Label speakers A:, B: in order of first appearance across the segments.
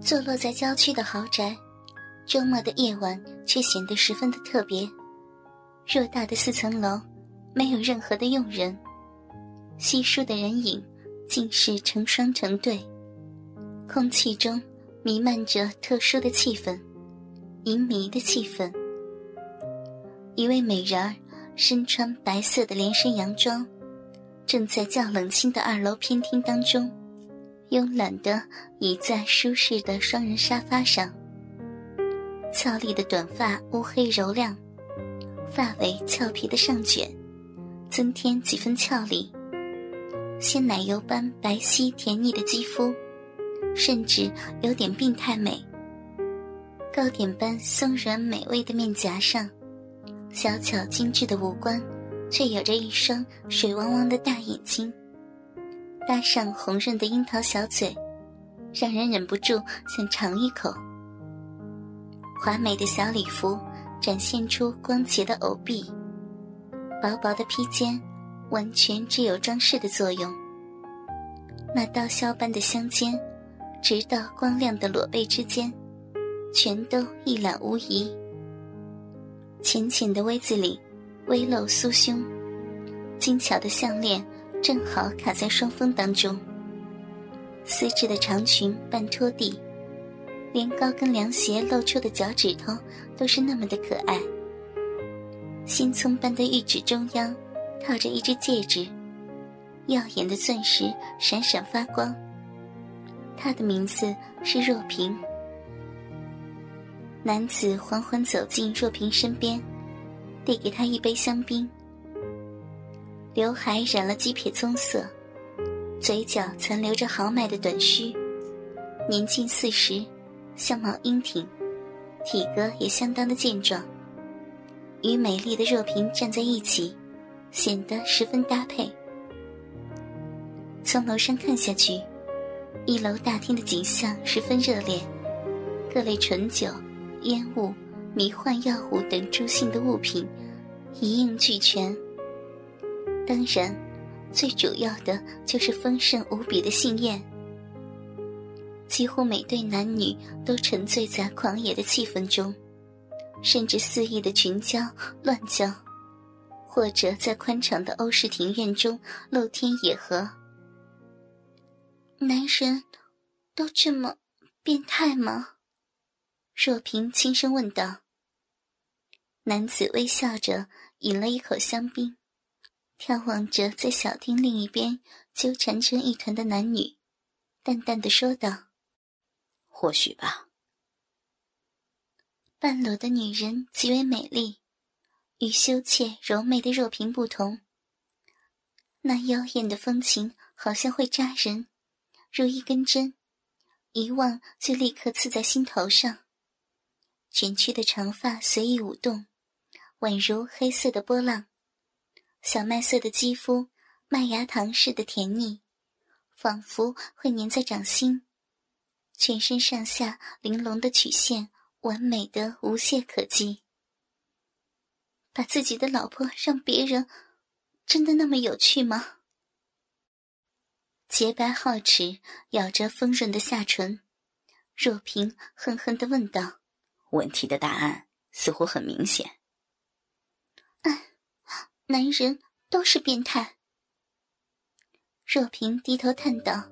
A: 坐落在郊区的豪宅，周末的夜晚却显得十分的特别。偌大的四层楼，没有任何的佣人，稀疏的人影，尽是成双成对。空气中弥漫着特殊的气氛，淫迷的气氛。一位美人儿身穿白色的连身洋装，正在较冷清的二楼偏厅当中。慵懒的倚在舒适的双人沙发上，俏丽的短发乌黑柔亮，发尾俏皮的上卷，增添几分俏丽。鲜奶油般白皙甜腻的肌肤，甚至有点病态美。糕点般松软美味的面颊上，小巧精致的五官，却有着一双水汪汪的大眼睛。搭上红润的樱桃小嘴，让人忍不住想尝一口。华美的小礼服展现出光洁的藕臂，薄薄的披肩完全只有装饰的作用。那刀削般的香肩，直到光亮的裸背之间，全都一览无遗。浅浅的 V 字领，微露酥胸，精巧的项链。正好卡在双峰当中，丝质的长裙半拖地，连高跟凉鞋露出的脚趾头都是那么的可爱。新葱般的玉指中央套着一只戒指，耀眼的钻石闪闪发光。她的名字是若萍。男子缓缓走进若萍身边，递给她一杯香槟。刘海染了几撇棕色，嘴角残留着豪迈的短须，年近四十，相貌英挺，体格也相当的健壮。与美丽的若萍站在一起，显得十分搭配。从楼上看下去，一楼大厅的景象十分热烈，各类醇酒、烟雾、迷幻药物等助兴的物品一应俱全。当然，最主要的就是丰盛无比的性宴。几乎每对男女都沉醉在狂野的气氛中，甚至肆意的群交、乱交，或者在宽敞的欧式庭院中露天野合。男人都这么变态吗？若萍轻声问道。男子微笑着饮了一口香槟。眺望着在小厅另一边纠缠成一团的男女，淡淡的说道：“
B: 或许吧。”
A: 半裸的女人极为美丽，与羞怯柔媚的若萍不同。那妖艳的风情好像会扎人，如一根针，一望就立刻刺在心头上。卷曲的长发随意舞动，宛如黑色的波浪。小麦色的肌肤，麦芽糖似的甜腻，仿佛会粘在掌心。全身上下玲珑的曲线，完美的无懈可击。把自己的老婆让别人，真的那么有趣吗？洁白皓齿，咬着丰润的下唇，若萍恨恨的问道：“
B: 问题的答案似乎很明显。”
A: 男人都是变态。若萍低头叹道：“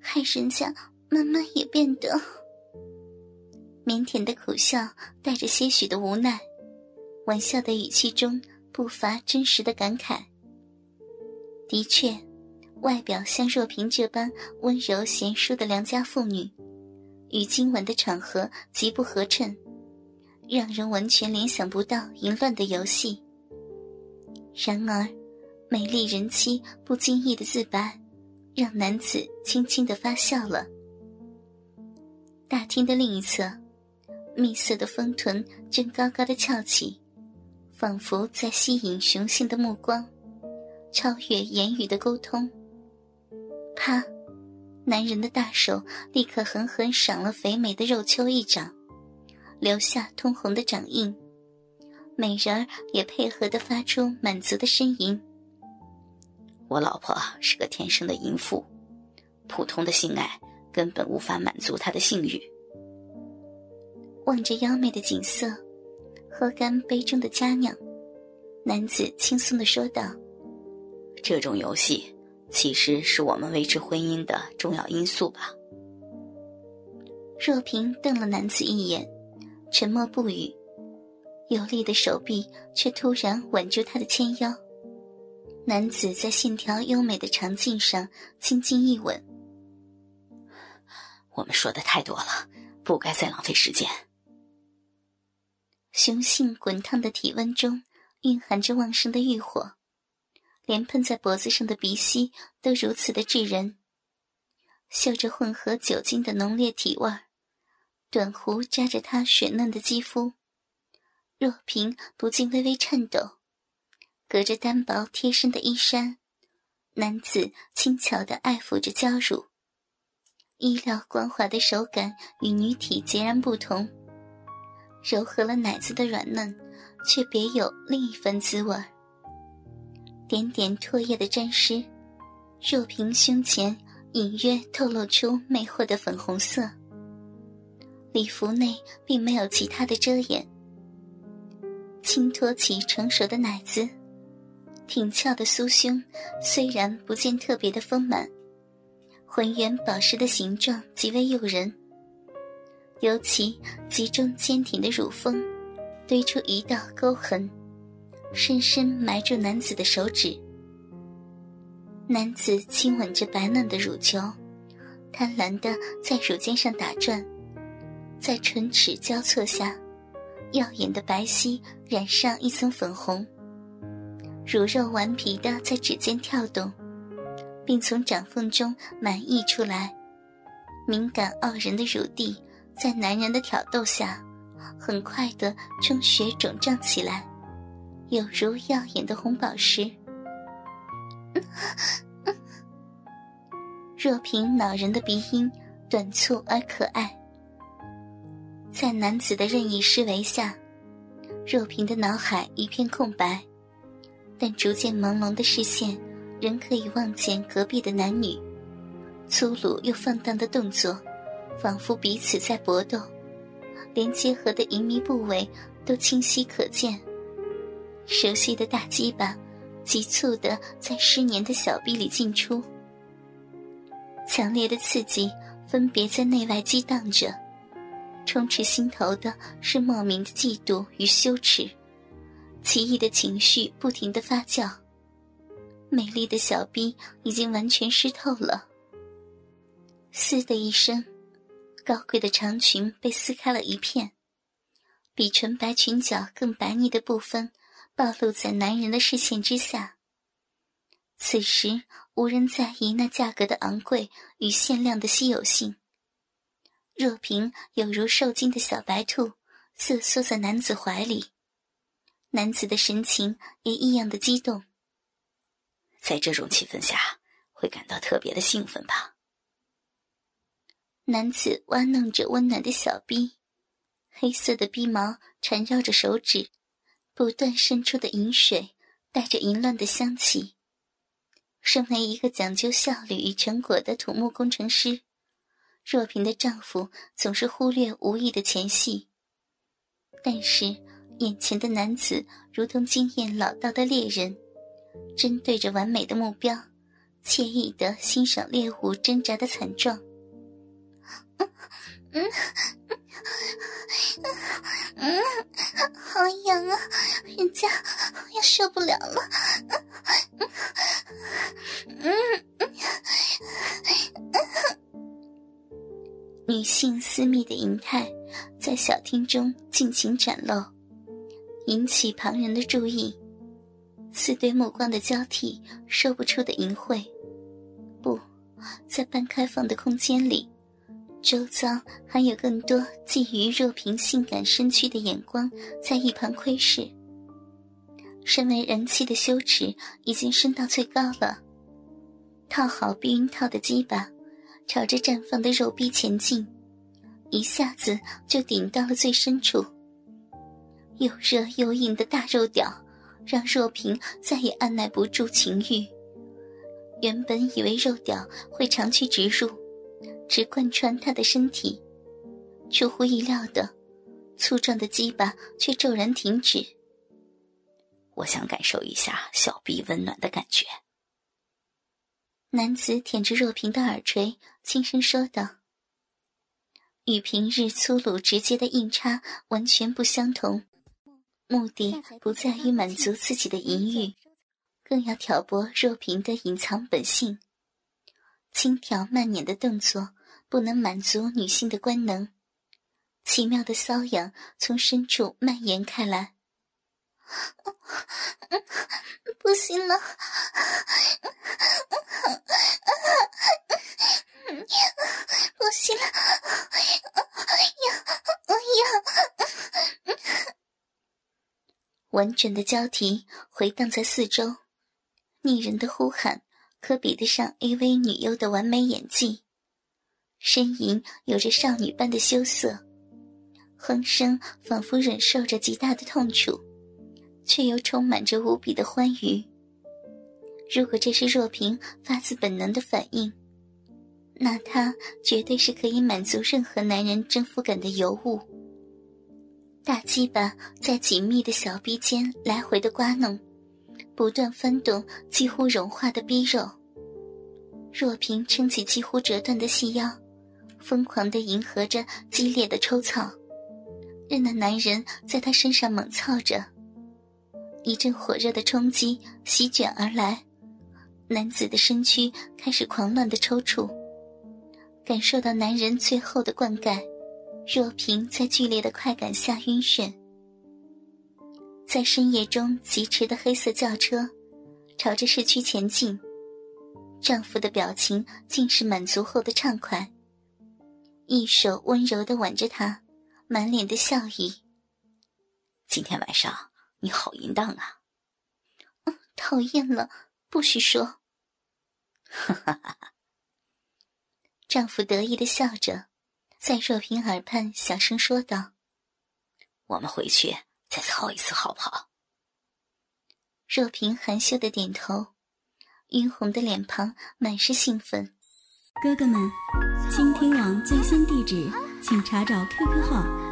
A: 害人家慢慢也变得……”腼腆的苦笑带着些许的无奈，玩笑的语气中不乏真实的感慨。的确，外表像若萍这般温柔贤淑的良家妇女，与今晚的场合极不合衬，让人完全联想不到淫乱的游戏。然而，美丽人妻不经意的自白，让男子轻轻的发笑了。大厅的另一侧，蜜色的丰臀正高高的翘起，仿佛在吸引雄性的目光，超越言语的沟通。啪！男人的大手立刻狠狠赏了肥美的肉丘一掌，留下通红的掌印。美人儿也配合的发出满足的呻吟。
B: 我老婆是个天生的淫妇，普通的性爱根本无法满足她的性欲。
A: 望着妖媚的景色，喝干杯中的佳酿，男子轻松的说道：“
B: 这种游戏其实是我们维持婚姻的重要因素吧？”
A: 若萍瞪了男子一眼，沉默不语。有力的手臂却突然挽住他的纤腰，男子在线条优美的长颈上轻轻一吻。
B: 我们说的太多了，不该再浪费时间。
A: 雄性滚烫的体温中蕴含着旺盛的欲火，连喷在脖子上的鼻息都如此的炙人，嗅着混合酒精的浓烈体味，短胡扎着他雪嫩的肌肤。若萍不禁微微颤抖，隔着单薄贴身的衣衫，男子轻巧地爱抚着娇乳，衣料光滑的手感与女体截然不同，柔和了奶子的软嫩，却别有另一番滋味。点点唾液的沾湿，若萍胸前隐约透露出魅惑的粉红色，礼服内并没有其他的遮掩。轻托起成熟的奶子，挺翘的酥胸虽然不见特别的丰满，浑圆宝石的形状极为诱人。尤其集中坚挺的乳峰，堆出一道沟痕，深深埋住男子的手指。男子亲吻着白嫩的乳球，贪婪的在乳尖上打转，在唇齿交错下。耀眼的白皙染上一层粉红，乳肉顽皮的在指尖跳动，并从掌缝中满溢出来。敏感傲人的乳蒂在男人的挑逗下，很快的充血肿胀起来，有如耀眼的红宝石。若凭恼人的鼻音，短促而可爱。在男子的任意施为下，若萍的脑海一片空白，但逐渐朦胧的视线仍可以望见隔壁的男女，粗鲁又放荡的动作，仿佛彼此在搏斗，连结合的淫迷部位都清晰可见。熟悉的大鸡巴急促的在湿黏的小臂里进出，强烈的刺激分别在内外激荡着。充斥心头的是莫名的嫉妒与羞耻，奇异的情绪不停的发酵。美丽的小臂已经完全湿透了。嘶的一声，高贵的长裙被撕开了一片，比纯白裙角更白腻的部分暴露在男人的视线之下。此时无人在意那价格的昂贵与限量的稀有性。若萍有如受惊的小白兔，瑟缩在男子怀里，男子的神情也异样的激动。
B: 在这种气氛下，会感到特别的兴奋吧？
A: 男子挖弄着温暖的小臂，黑色的逼毛缠绕着手指，不断渗出的饮水带着淫乱的香气。身为一个讲究效率与成果的土木工程师。若萍的丈夫总是忽略无意的前戏，但是眼前的男子如同经验老道的猎人，针对着完美的目标，惬意的欣赏猎物挣扎的惨状。嗯嗯嗯好痒啊，人家要受不了了。嗯嗯女性私密的淫态在小厅中尽情展露，引起旁人的注意。四对目光的交替，说不出的淫秽。不在半开放的空间里，周遭还有更多觊觎若萍性感身躯的眼光在一旁窥视。身为人妻的羞耻已经升到最高了。套好避孕套的鸡巴。朝着绽放的肉壁前进，一下子就顶到了最深处。又热又硬的大肉屌，让若萍再也按耐不住情欲。原本以为肉屌会长驱直入，直贯穿他的身体。出乎意料的，粗壮的鸡巴却骤然停止。
B: 我想感受一下小臂温暖的感觉。
A: 男子舔着若萍的耳垂，轻声说道：“与平日粗鲁直接的硬插完全不相同，目的不在于满足自己的淫欲，更要挑拨若萍的隐藏本性。轻挑慢捻的动作不能满足女性的官能。”奇妙的瘙痒从深处蔓延开来，不行了，不行了，要，我要！婉转的交替回荡在四周，腻人的呼喊可比得上 AV 女优的完美演技，呻吟有着少女般的羞涩。哼声仿佛忍受着极大的痛楚，却又充满着无比的欢愉。如果这是若萍发自本能的反应，那她绝对是可以满足任何男人征服感的尤物。大鸡巴在紧密的小臂间来回的刮弄，不断翻动几乎融化的逼肉。若萍撑起几乎折断的细腰，疯狂的迎合着激烈的抽草。任那男人在她身上猛操着，一阵火热的冲击席卷而来，男子的身躯开始狂乱的抽搐。感受到男人最后的灌溉，若萍在剧烈的快感下晕眩。在深夜中疾驰的黑色轿车，朝着市区前进。丈夫的表情尽是满足后的畅快，一手温柔的挽着她。满脸的笑意。
B: 今天晚上你好淫荡啊！
A: 讨厌了，不许说。
B: 哈哈哈！
A: 丈夫得意的笑着，在若萍耳畔小声说道：“
B: 我们回去再操一次，好不好？”
A: 若萍含羞的点头，晕红的脸庞满是兴奋。
C: 哥哥们，倾听网最新地址，请查找 QQ 号。